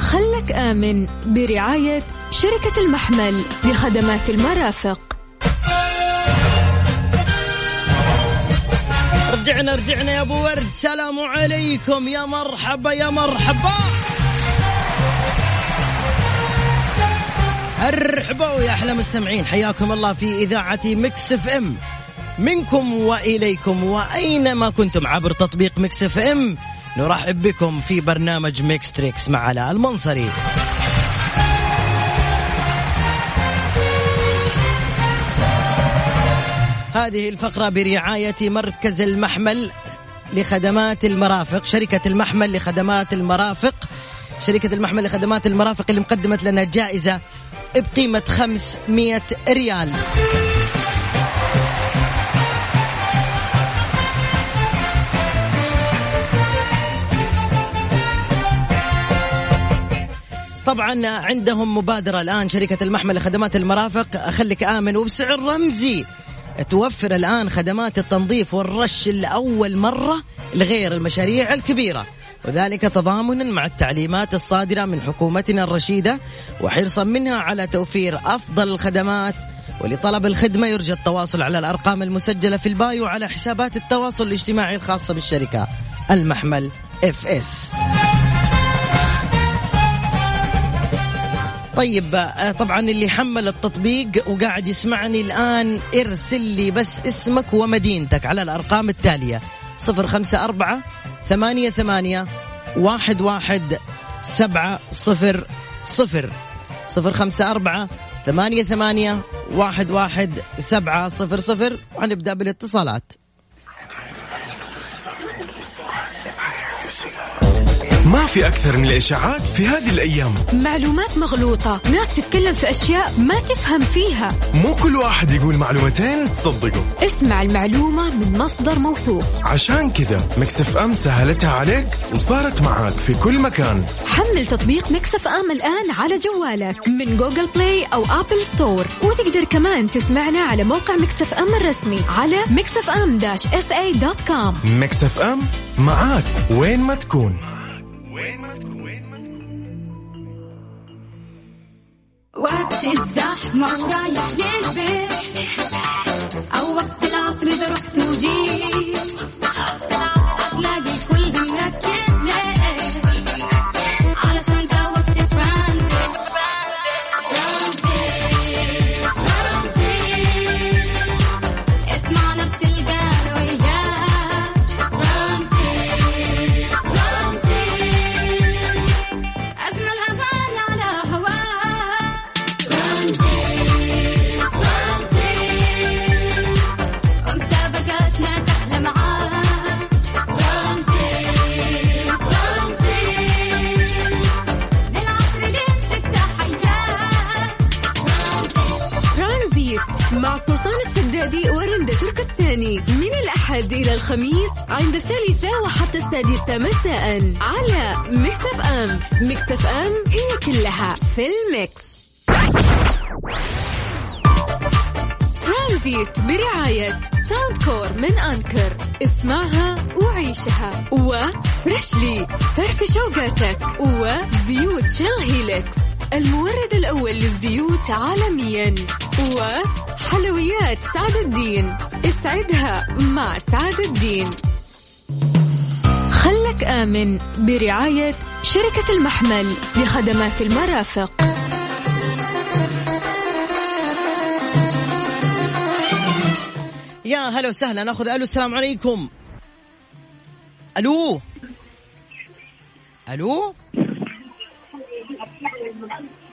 خلك آمن برعاية شركة المحمل لخدمات المرافق. رجعنا رجعنا يا أبو ورد. سلام عليكم. يا مرحبا يا مرحبا. مرحبا ويا أحلى مستمعين حياكم الله في إذاعة Mix FM. منكم وإليكم وأينما كنتم عبر تطبيق Mix FM. نرحب بكم في برنامج Mix Trix مع علاء المنصري. هذه الفقرة برعاية مركز المحمل لخدمات المرافق شركة المحمل لخدمات المرافق. شركة المحمل لخدمات المرافق اللي مقدمت لنا جائزة بقيمة 500 ريال. طبعا عندهم مبادرة الآن شركة المحمل لخدمات المرافق. خليك آمن وبسعر رمزي. توفر الآن خدمات التنظيف والرش لأول مرة لغير المشاريع الكبيرة. وذلك تضامنا مع التعليمات الصادرة من حكومتنا الرشيدة وحرصا منها على توفير أفضل الخدمات. ولطلب الخدمة يرجى التواصل على الأرقام المسجلة في البايو على حسابات التواصل الاجتماعي الخاصة بالشركة المحمل إف إس. طيب آه، طبعا اللي حمل التطبيق وقاعد يسمعني الآن ارسل لي بس اسمك ومدينتك على الأرقام التالية. صفر خمسة أربعة ثمانية ثمانية واحد واحد سبعة صفر صفر. صفر خمسة أربعة ثمانية ثمانية واحد واحد سبعة صفر صفر. وحنبدأ بالاتصالات. ما في أكثر من الإشاعات في هذه الأيام. معلومات مغلوطة ناس تتكلم في أشياء ما تفهم فيها. مو كل واحد يقول معلومتين تصدقوا اسمع المعلومة من مصدر موثوق. عشان كذا Mix F M سهلتها عليك وصارت معاك في كل مكان. حمل تطبيق Mix FM الآن على جوالك من Google Play أو Apple Store. وتقدر كمان تسمعنا على موقع Mix FM الرسمي على Mix FM dash SA dot com مكسف أم معاك وين ما تكون. وقت الزحمة ورايح للبيت. أو وقت العصر إذا رحت وجيت. ترانزيت مع سلطان الشدادي ورندا تركستاني من الأحد إلى الخميس عند الثالثة وحتى السادسة مساء على Mix FM Mix FM هي كلها في ال mix. Transit برعاية Soundcore من Anker. اسمعها وعيشها. و Freshly. أوقاتك. وزيوت Shell Helix المورد الأول للزيوت عالميا وحلويات سعد الدين. اسعدها مع سعد الدين. خلك آمن برعاية شركة المحمل لخدمات المرافق. يا هلا وسهلا ناخذ ألو السلام عليكم. ألو؟ ألو؟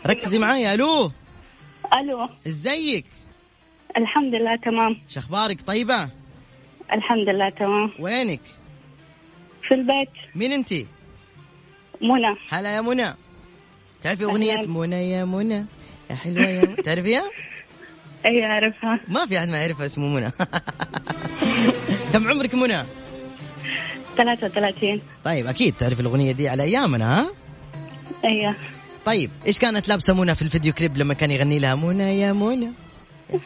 ركزي معايا ألو؟ ألو. إزيك؟ الحمد لله تمام. شخبارك طيبة؟ الحمد لله تمام. وينك؟ في البيت. مين أنت؟ منى. هلا يا منى. تعرفي أغنية. منى يا منى؟ يا حلوة يا منى. تعرفيها؟ اي أعرفها. ما في أحد ما يعرفها اسمه منى. كم عمرك منى؟ 33 طيب أكيد تعرف الأغنية دي على أيامنا ها؟ أيوه طيب إيش كانت لابسة منى في الفيديو كليب لما كان يغني لها؟ منى يا منى.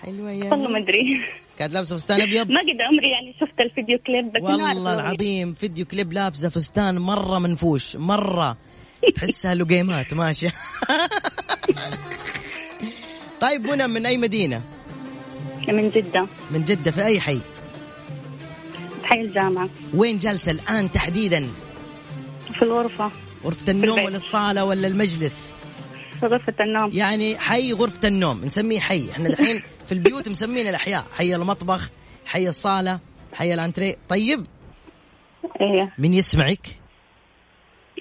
حلوة يا والله ما أدري. كانت لابسة فستان أبيض؟ ما قد عمري يعني شفت الفيديو كليب بس والله. العظيم فيديو كليب لابسة فستان مرة منفوش مرة. تحسها لقيمات ماشية طيب منى من أي مدينة؟ من جدة. من جدة في أي حي؟ حي الجامعة. وين جالسة الآن تحديدا؟ في الغرفة. غرفة النوم. ولا الصالة ولا المجلس؟ غرفة النوم. يعني حي غرفة النوم نسميه حي. إحنا دحين في البيوت مسمين الأحياء. حي المطبخ حي الصالة حي الأنتري طيب؟ إيه. مين يسمعك؟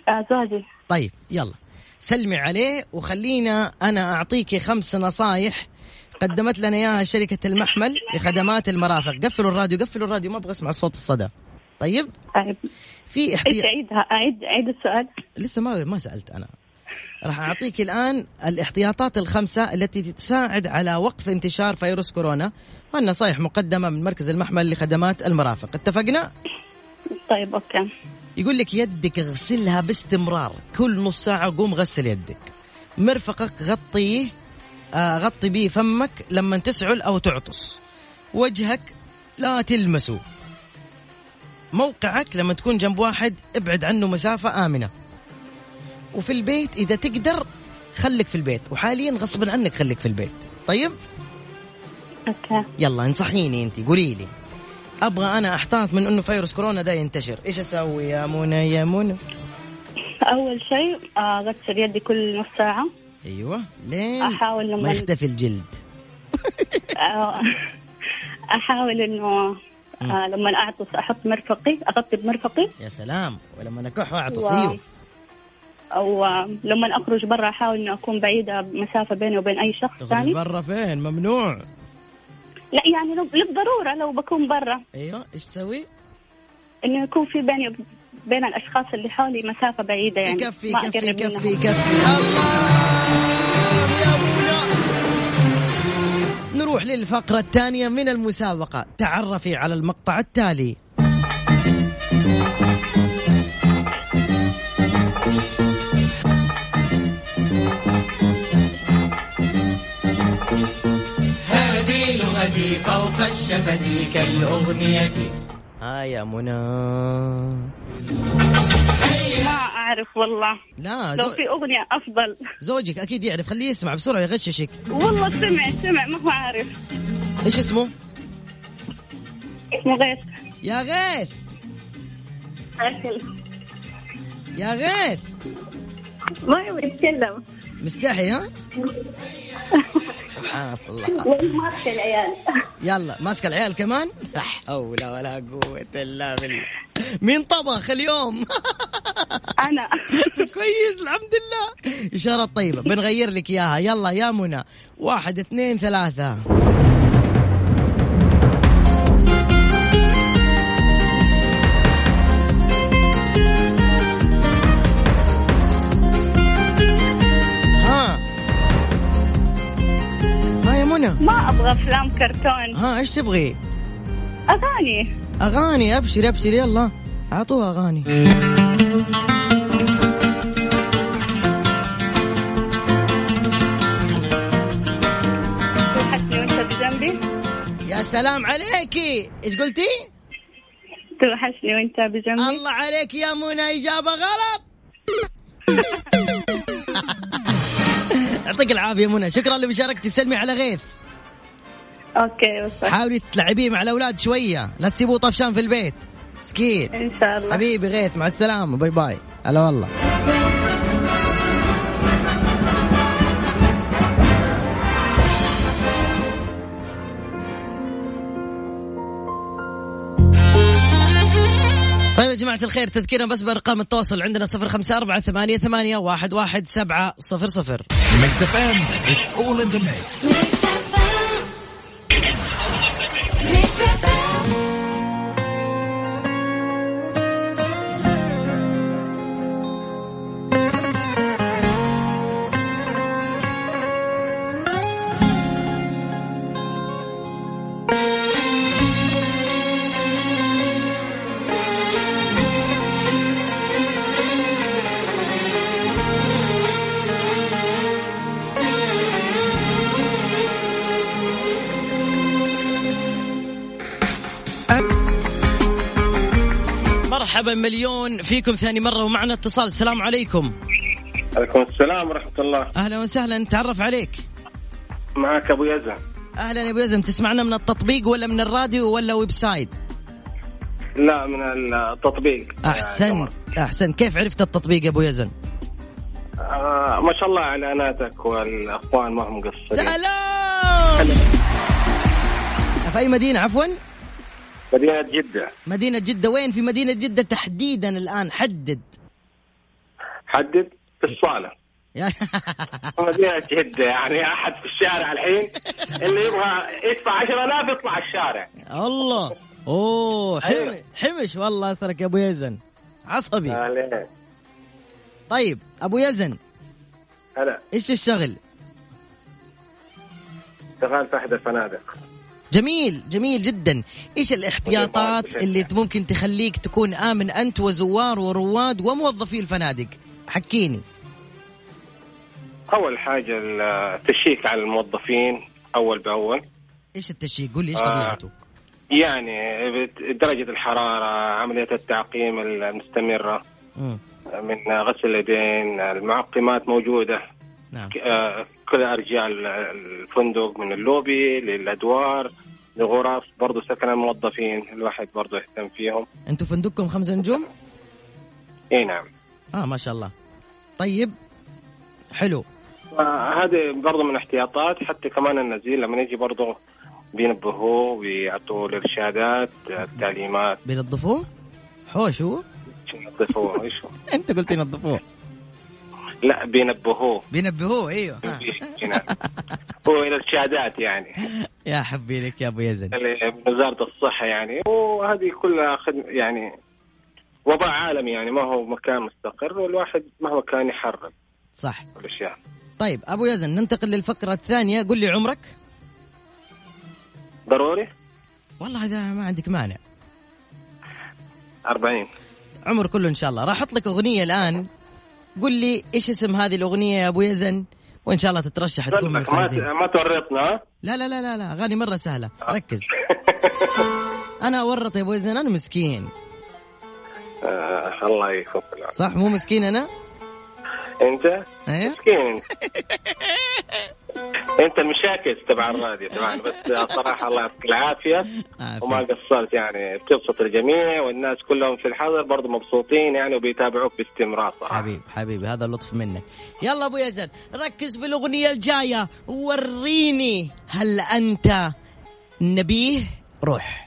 آه زوجي طيب يلا. سلمي عليه وخلينا أنا أعطيكي خمس نصايح قدمت لنا إياها شركة المحمل لخدمات المرافق. قفلوا الراديو قفلوا الراديو. ما أبغى أسمع صوت الصدى. طيب؟ طيب. في احتياط اعيدها اعيد أعيد السؤال. لسه ما ما سألت أنا. راح أعطيك الآن الاحتياطات الخمسة التي تساعد على وقف انتشار فيروس كورونا والنصائح مقدمة من مركز المحمل لخدمات المرافق. اتفقنا؟ طيب أوكي. يقول لك يدك اغسلها باستمرار. كل نص ساعة قوم غسل يدك. مرفقك غطيه آه غطي بيه فمك لما تسعل أو تعطس. وجهك لا تلمسه. موقعك لما تكون جنب واحد ابعد عنه مسافة آمنة. وفي البيت إذا تقدر خليك في البيت وحاليا غصبا عنك خليك في البيت. طيب؟ أوكي. يلا انصحيني أنت قولي لي. أبغى أنا أحتاط من إنه فيروس كورونا ده ينتشر. إيش أسوي يا منى يا منى؟ أول شيء آه، أغسل يدي كل نص ساعة. أيوه لين أحاول ما لما يختفي الجلد. آه، أحاول إنه آه لما اعطس أحط مرفقي أغطي بمرفقي. يا سلام. ولما نكح واعطس و- أيوه أو لما أخرج برا أحاول انه أكون بعيدة مسافة بيني وبين أي شخص ثاني. برا فين؟ ممنوع. لا يعني لو- للضرورة لو بكون برا. أيوه إيش تسوي؟ انه يكون في بيني بين الأشخاص اللي حولي مسافة بعيدة يعني يكفي يكفي يكفي. يكفي. الله نروح للفقرة الثانية من المسابقة. تعرفي على المقطع التالي. هذه لغتي فوق الشفتي كالأغنية. ها يا منى. ما أعرف والله. لا لو زو... في أغنية أفضل. زوجك أكيد يعرف خليه يسمع بسرعة يغششك. والله سمع سمع ما هو عارف. إيش اسمه؟ اسمه غيث. يا غيث! يا غيث! ما يتكلم. مستحي ها؟ سبحان الله. ماسك العيال. يلا ماسك العيال كمان؟ لا حول ولا قوة إلا بالله. مين طبخ اليوم. أنا. كويس الحمد لله. إشارة طيبة. بنغير لك إياها. يلا يا منى. واحد اثنين ثلاثة. ها. ها يا منى. ما أبغى أفلام كرتون. ها إيش تبغي؟ أغاني. أغاني ابشري ابشري يلا. أعطوها أغاني. يا سلام عليكي إيش قلتي؟ توحشني وأنت بجنبي الله عليك يا منى إجابة غلط. يعطيك العافية يا منى. شكرا لمشاركتي سلمي على غيث. okay وصل. حاولي تلعبيه مع الأولاد شوية. لا تسيبوه طفشان في البيت. مسكين. إن شاء الله. حبيبي غيث مع السلامة. bye bye. هلا والله. طيب يا جماعة الخير تذكيرا بس بأرقام التواصل عندنا صفر خمسة أربعة ثمانية, ثمانية واحد, واحد سبعة صفر صفر. ميكس اف ام اتس اول ان ذا ميكس مرحبا مليون فيكم ثاني مرة ومعنا اتصال. السلام عليكم. عليكم السلام ورحمة الله. أهلا وسهلا نتعرف عليك. معك أبو يزن. أهلا يا أبو يزن تسمعنا من التطبيق ولا من الراديو ولا website؟ لا من التطبيق. أحسن أحسن. كيف عرفت التطبيق يا أبو يزن؟ آه ما شاء الله إعلاناتك والأخوان ما هم قصرين. سلام! في أي مدينة عفوا؟ مدينة جدة. مدينة جدة. وين في مدينة جدة تحديدا الآن؟ حدد. حدد في الصالة. يا- مدينة جدة يعني أحد في الشارع الحين. اللي يبغى يدفع 10000 يطلع الشارع. الله. أوه حم... أيوة. حمش. والله أثرك يا أبو يزن. عصبي. عليه طيب أبو يزن. هلا. إيش الشغل؟ شغال في أحد الفنادق. جميل جميل جدا. إيش الاحتياطات طيب، اللي ممكن تخليك تكون آمن أنت وزوار ورواد وموظفي الفنادق؟ حكيني. أول حاجة التشيك على الموظفين أول بأول. إيش التشيك قول لي إيش آه. طبيعته؟ يعني بت- درجة الحرارة عملية التعقيم المستمرة. مم. من غسل اليدين المعقمات موجودة. نعم. آه، كل أرجاء الفندق من اللوبي للأدوار لغرف برضو سكن الموظفين الواحد برضو يهتم فيهم. أنتوا فندقكم خمسة نجوم؟ إي نعم. آه ما شاء الله. طيب حلو. آه، هذه برضو من احتياطات حتى كمان النزيل لما يجي برضو بينبهوه بيعطوا الإرشادات التعليمات. بينظفوه؟ حوش هو؟ ينظفوه إيش؟ أنت قلت ينظفوه. لا بينبهوه. بينبهوه أيوه. هو الارشادات يعني. يا حبي لك يا أبو يزن. وزارة الصحة يعني. وهذه كلها خدمه يعني وضع عالمي يعني ما هو مكان مستقر والواحد مهما كان يحرم صح. الاشياء طيب أبو يزن ننتقل للفقرة الثانية. قل لي عمرك. ضروري؟ والله إذا ما عندك مانع. 40 عمر كله إن شاء الله. راح أحط لك أغنية الآن. قل لي إيش اسم هذه الأغنية يا أبو يزن؟ وإن شاء الله تترشح تكون من الفائزين ما تورطنا لا لا لا لا لا أغاني مرة سهلة. ركز. أنا أورط يا أبو يزن أنا مسكين. آه الله العافية. صح مو مسكين أنا؟ أنت؟ إيه؟ مسكين. انت المشاكس تبع الراديو تبعنا بس صراحة الله يعطيك العافية. وما. قصرت يعني بتبسط الجميع والناس كلهم في الحضر برضو مبسوطين يعني وبيتابعوك باستمرار صراحة. حبيب حبيبي هذا لطف منك. يلا أبو يزن ركز في الأغنية الجاية وريني هل أنت نبيه روح.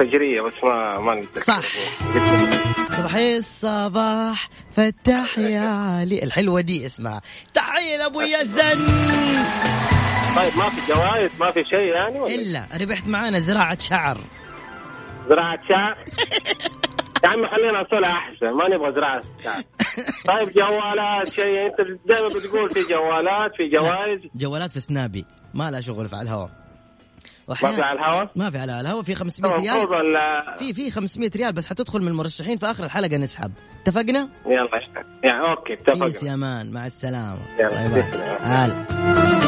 الفجرية بس ما ما صح. صباحي الصباح فتح يا علي. الحلوة دي اسمها. تحية لأبو يزن. طيب ما في جوائز ما في شيء يعني ولا إلا ربحت معانا زراعة شعر. زراعة شعر؟ يا عمي خلينا صلة أحسن. ما نبغى زراعة شعر. طيب جوالات شيء. أنت دائما بتقول في جوالات في جوائز. جوالات في سنابي. ما لها شغل في على الهواء. ما في على الهواء ما في على الهواء في 500 المفروض ريال. في في 500 ريال بس حتدخل من المرشحين في آخر الحلقة نسحب. اتفقنا؟ يلا يعني okay peace اتفقنا يا man. مع السلامة. يلا، bye bye. تسلم. هلا.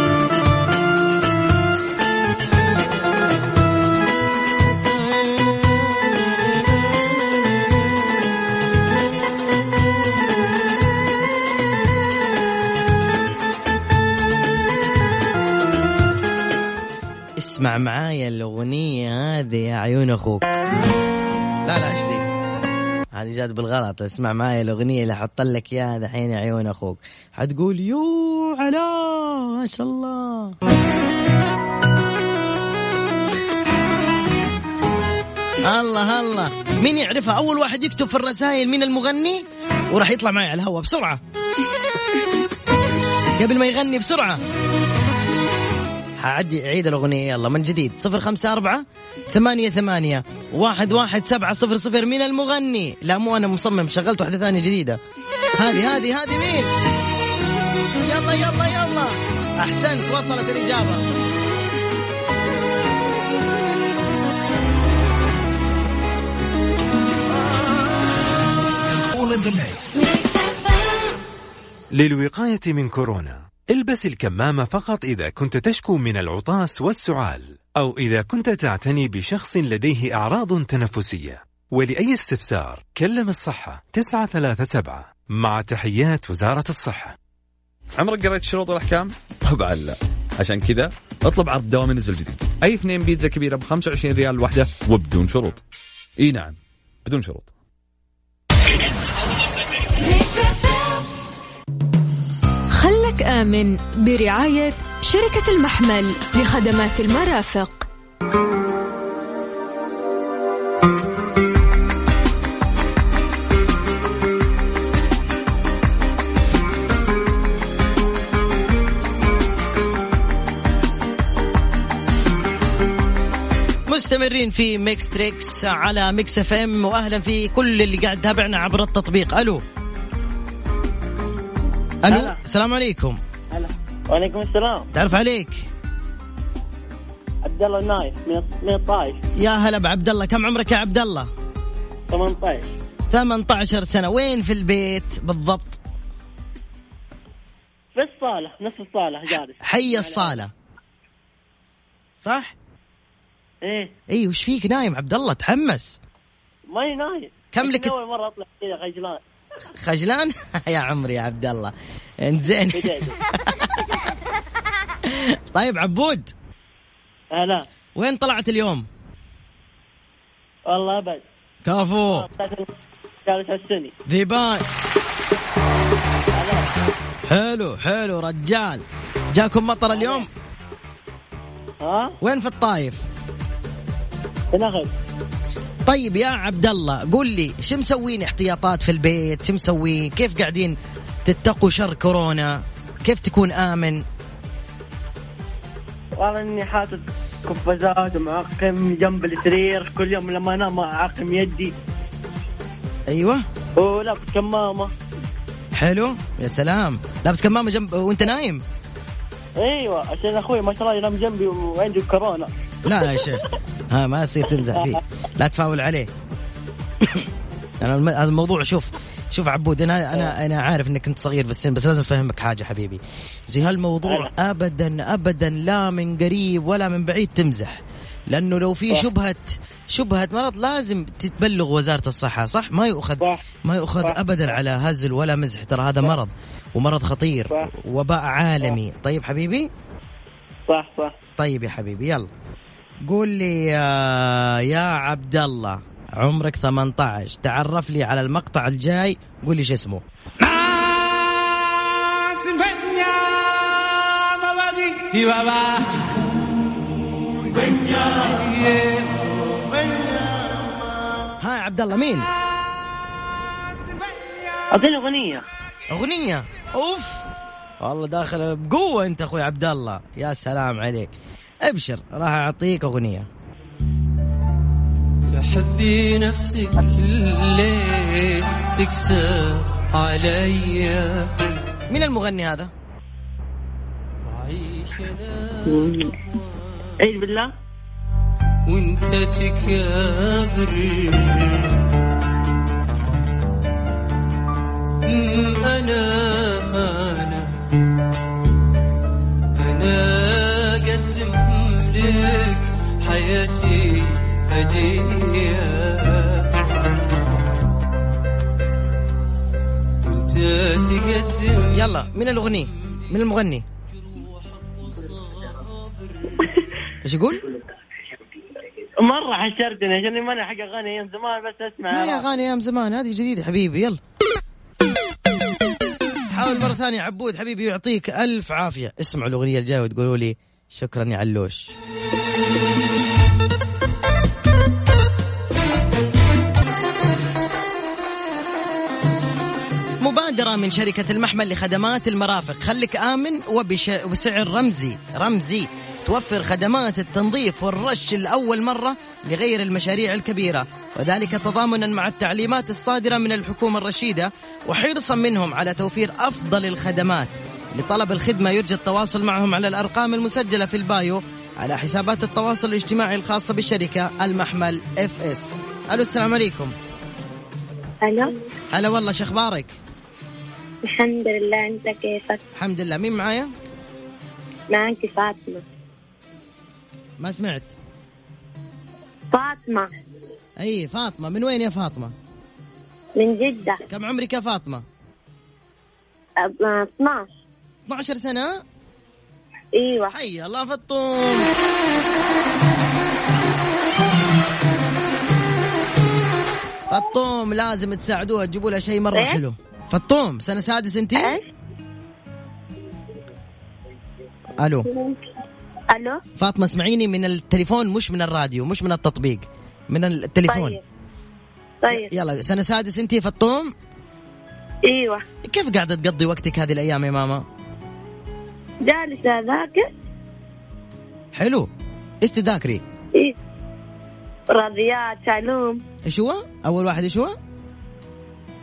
اسمع معايا الأغنية هذه يا عيون أخوك. لا لا إيش دي؟ هذه جات بالغلط. اسمع معايا الأغنية اللي حط لك إياها دحين يا عيون أخوك. حتقول يو علا ما شاء الله. الله الله. مين يعرفها؟ أول واحد يكتب في الرسائل مين المغني؟ وراح يطلع معي على الهواء بسرعة. قبل ما يغني بسرعة. حعدي عيد الأغنية. يلا من جديد. صفر خمسة أربعة ثمانية ثمانية واحد واحد سبعة صفر صفر من المغني. لا مو أنا مصمم. شغلت واحدة ثانية جديدة. هذه هذه هذه مين؟ يلا يلا يلا. أحسنت وصلت الإجابة. للوقاية من كورونا. البس الكمامة فقط إذا كنت تشكو من العطاس والسعال أو إذا كنت تعتني بشخص لديه أعراض تنفسية. ولأي استفسار كلم الصحة 937 مع تحيات وزارة الصحة. عمرك قريت الشروط والأحكام؟ طبعا لا عشان كذا أطلب عرض دوامي نزل جديد أي اثنين بيتزا كبيرة ب 25 ريال الواحده وبدون شروط. إي نعم بدون شروط. آمن برعاية شركة المحمل لخدمات المرافق. مستمرين في Mix Trix على Mix FM واهلا في كل اللي قاعد يتابعنا عبر التطبيق. ألو. ألو هلا. السلام عليكم. وعليكم السلام. تعرف عليك؟ عبد الله النايف من الطائف يا هلا بعبد الله. كم عمرك يا عبد الله؟ 18 18 سنة. وين في البيت بالضبط؟ في الصالة نفس الصالة جالس. حي الصالة. صح؟ إيه. اي وش فيك نايم عبد الله؟ تحمس. ماني نايم. كم لك- أول مرة أطلع كذا خجلان خجلان؟ يا عمري يا عبد الله. انزين. بدأت. طيب عبود. هلا. وين طلعت اليوم؟ والله أبد. كفو جالس السني. ذيبان. حلو حلو رجال. جاكم مطر اليوم؟ ها؟ وين في الطايف؟ بناخذ طيب يا عبد الله قول لي شو مسوين احتياطات في البيت؟ شو مسوين؟ كيف قاعدين تتقوا شر كورونا؟ كيف تكون آمن؟ والله إني حاطط قفازات ومعقم جنب السرير كل يوم لما أنام اعقم يدي. أيوه. ولابس كمامة. حلو. يا سلام. لابس كمامة جنب وأنت نايم؟ أيوه عشان أخوي ما شاء الله ينام جنبي وعنده كورونا. لا لا يا شيخ. ها ما يصير تمزح فيه. لا تفاول عليه. أنا هذا الموضوع شوف شوف عبود أنا أنا أنا عارف إنك انت صغير في السن بس لازم أفهمك حاجة حبيبي. زي هالموضوع ابدا ابدا لا من قريب ولا من بعيد تمزح. لأنه لو في. شبهة شبهة مرض لازم تتبلغ وزارة الصحة صح؟ ما يؤخذ صح. ما يؤخذ صح. ابدا على هزل ولا مزح. ترى هذا مرض ومرض خطير صح. وباء عالمي. طيب حبيبي؟ صح صح. طيب يا حبيبي يلا. قول لي يا, يا عبد الله عمرك 18 تعرف لي على المقطع الجاي قول لي شو اسمه. ها يا عبد الله مين اعطيني أغنية. أغنية؟ أوف. والله داخل بقوة أنت أخوي عبد الله يا سلام عليك. أبشر راح أعطيك أغنية. تحبي نفسك ليه تكسر عليا مين المغني هذا؟ عيد بالله. وأنت تكابر. أمم، أنا أنا. أنا حياتي هدية. وانت تقدم يلا مين الاغني مين المغني؟ إيش يقول؟ مرة حشرتني عشان ما أنا حق أغاني أيام زمان بس أسمع. ما هي أغاني أيام زمان هذه جديدة حبيبي يلا. حاول مرة ثانية عبود حبيبي يعطيك ألف عافية. اسمعوا الأغنية الجاية وتقولوا لي شكرا يا علوش. مبادرة من شركة المحمل لخدمات المرافق. خليك آمن. وبسعر رمزي. رمزي. توفر خدمات التنظيف والرش لأول مرة لغير المشاريع الكبيرة. وذلك تضامنا مع التعليمات الصادرة من الحكومة الرشيدة. وحرصا منهم على توفير أفضل الخدمات. لطلب الخدمة يرجى التواصل معهم على الأرقام المسجلة في البايو على حسابات التواصل الاجتماعي الخاصة بالشركة المحمل FS. ألو السلام عليكم. ألو. هلا والله شو أخبارك؟ الحمد لله انت كيفك؟ الحمد لله. مين معايا؟ معك فاطمة. ما سمعت. فاطمة. أي فاطمة. من وين يا فاطمة؟ من جدة. كم عمرك يا آه، 12 12 سنة؟ إيوه. حي الله فطوم فطوم لازم تساعدوها تجيبوا لها شيء مرة إيه؟ حلو. فطوم سنة سادس انتي؟ إيش؟ ألو ألو فاطمة اسمعيني من التليفون مش من الراديو مش من التطبيق من التليفون طيب طيب يلا سنة سادس انتي فطوم إيوه كيف قاعدة تقضي وقتك هذه الأيام يا ماما؟ جالسة أذاكر حلو إيش تذاكري؟ إيه. رياضيات علوم إيش هو؟ أول واحد إيش هو؟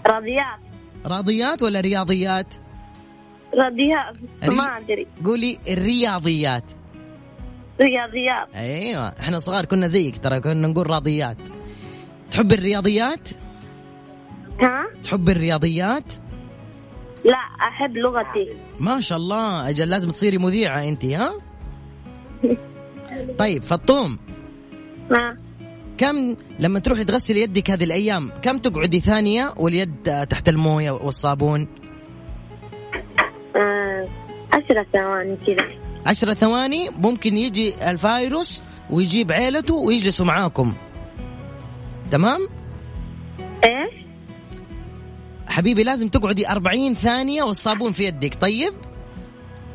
رياضيات رياضيات ولا رياضيات؟ رياضيات ري- ما أدري قولي الرياضيات رياضيات أيوه إحنا صغار كنا زيك ترى كنا نقول راضيات تحب الرياضيات؟ ها تحب الرياضيات؟ لا أحب لغتي ما شاء الله أجل لازم تصيري مذيعة انت ها؟ طيب فطوم ها كم لما تروحي تغسلي يدك هذه الأيام كم تقعدي ثانية واليد تحت الموية والصابون؟ آه، عشرة ثواني كذا عشرة ثواني ممكن يجي الفيروس ويجيب عيلته ويجلسوا معاكم تمام؟ إيش؟ حبيبي لازم تقعدي 40 ثانية والصابون في يدك طيب؟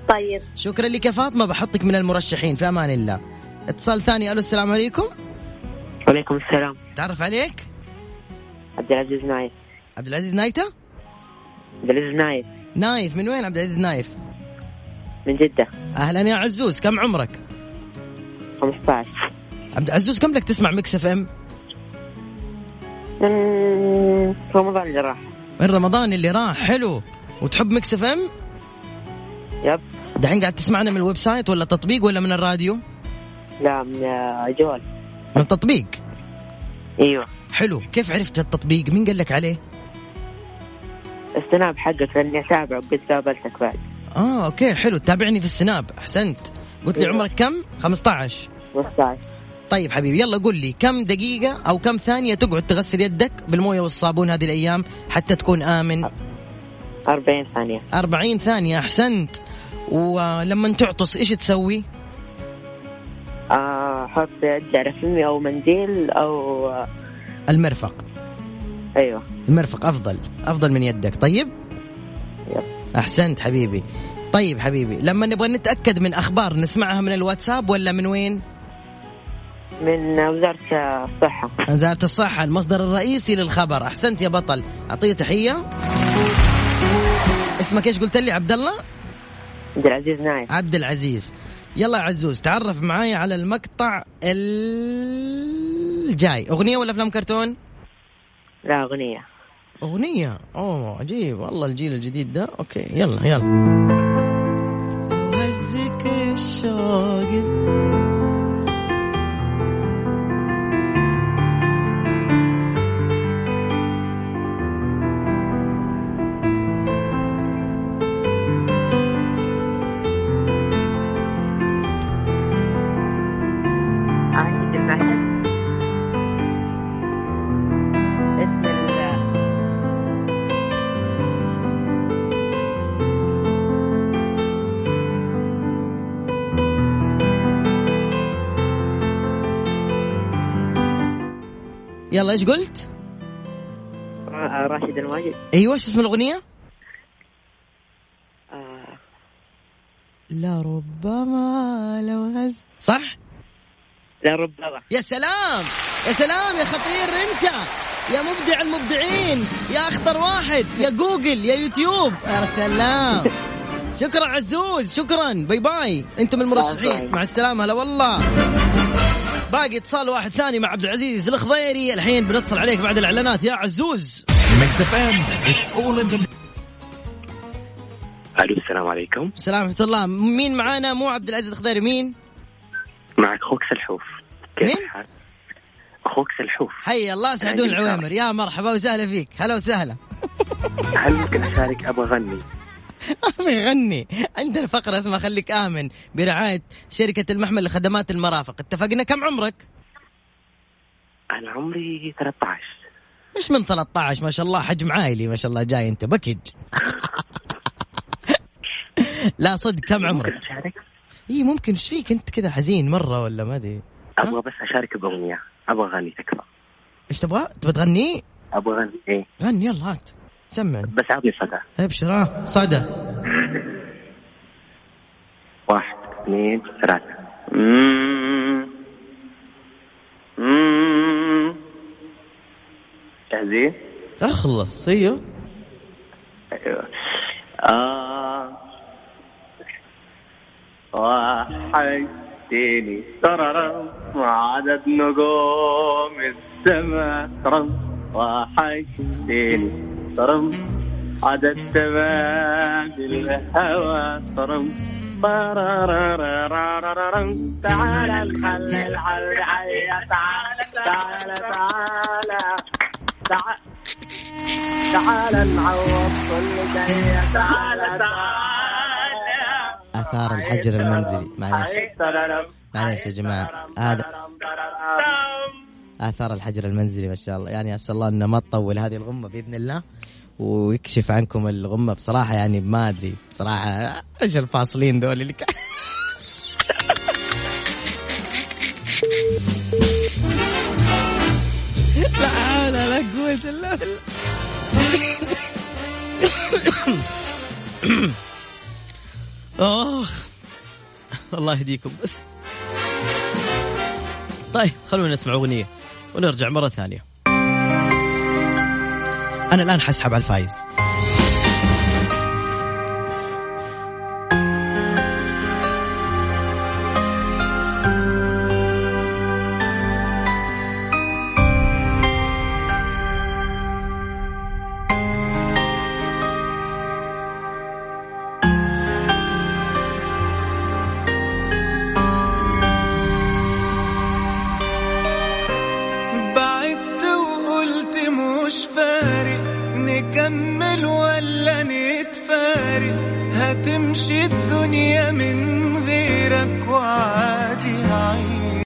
طيب شكرا لك يا فاطمة بحطك من المرشحين في أمان الله اتصال ثاني ألو السلام عليكم وعليكم السلام. تعرف عليك؟ عبد العزيز نايف. عبد العزيز نايف عبد العزيز نايف. نايف من وين عبد العزيز نايف؟ من جدة. أهلا يا عزوز كم عمرك؟ 15 عبد العزوز كم لك تسمع Mix FM؟ من رمضان اللي راح. من رمضان اللي راح حلو. وتحب Mix FM؟ yep. دحين قاعد تسمعنا من ال website ولا تطبيق ولا من الراديو؟ لا من جوال من تطبيق. أيوه. حلو. كيف عرفت التطبيق؟ مين قال لك عليه؟ السناب حقك لأني أتابع وقد قابلتك بعد. آه okay حلو. تابعني في السناب. أحسنت. قلت لي أيوة. عمرك كم؟ 15 15 طيب حبيبي يلا قل لي كم دقيقة أو كم ثانية تقعد تغسل يدك بالموية والصابون هذه الأيام حتى تكون آمن؟ 40 ثانية. 40 ثانية أحسنت. ولما تعطس إيش تسوي؟ يدي على فمي أو منديل أو المرفق. أيوه. المرفق أفضل أفضل من يدك. طيب؟ يب. أحسنت حبيبي. طيب حبيبي لما نبغى نتأكد من أخبار نسمعها من الواتساب ولا من وين؟ من وزارة آه، الصحة. وزارة الصحة المصدر الرئيسي للخبر. أحسنت يا بطل. أعطيه تحية. اسمك إيش قلت لي؟ عبد الله؟ عبد العزيز نايف. عبد العزيز. يلا يا عزوز تعرف معايا على المقطع الجاي. أغنية ولا أفلام كرتون؟ لا أغنية. أغنية؟ أوه عجيب. والله الجيل الجديد ده. أوكي يلا يلا. الشوق. يلا إيش قلت؟ را- راشد الماجد أيوة إيش اسم الأغنية؟ آه، لربما لو هز صح؟ لا ربما. يا سلام! يا سلام يا خطير أنت! يا مبدع المبدعين! يا أخطر واحد! يا جوجل يا يوتيوب! يا سلام! شكرا عزوز شكرا. باي باي. أنتم المرشحين. مع السلامة. هلا والله. باقي اتصال واحد ثاني مع عبد العزيز الخضيري. الحين بنتصل عليك بعد الإعلانات. يا عزوز. ألو السلام عليكم. السلام ورحمة الله. مين معانا؟ مو عبد العزيز الخضيري مين؟ معك أخوك سلحوف. كيف مين؟ أخوك سلحوف. حي الله سعدون عندي العويمر يا مرحبا وسهلا فيك. هلا وسهلا. هل ممكن أشارك أبغى اغني؟ يغني عندنا فقرة اسمها خليك آمن برعاية شركة المحمل لخدمات المرافق. اتفقنا؟ كم عمرك؟ أنا عمري 13 مش من 13 ما شاء الله. حجم عائلي ما شاء الله. جاي أنت بكج. لا صدق كم عمرك؟ إي ممكن. إيش فيك؟ أنت كذا حزين مرة ولا ما أدري؟ أبغى بس أشارك بأغنية. أبغى أغني تكفى إيش تبغى؟ تبغى تغني؟ أبغى أغني إيه. غني يلا هات. سمعني بس عطني صدى. ابشر ها صدى. واحد اثنين ثلاثة. جاهزين؟ أخلص أيوه. أيوه. آه. وحشتني. تررم نجوم السماء. ترم وحشتني. طرم. عاد تبادل الهوى طرم. تعال الحل الحل حيا تعال تعال تعال. تعال. نعوض كل شيء تعال تعال. آثار الحجر المنزلي. معليش. معليش يا جماعة. هذا آثار الحجر المنزلي ما شاء الله. يعني أسأل الله إنه ما تطول هذه الغمة بإذن الله ويكشف عنكم الغمة. بصراحة يعني ما أدري. بصراحة إيش الفاصلين ذول اللي كان لا حول ولا قوة إلا بالله. أخ الله يهديكم. بس. طيب خلونا نسمع أغنية. ونرجع مرة ثانية. أنا الآن حسحب على الفايز.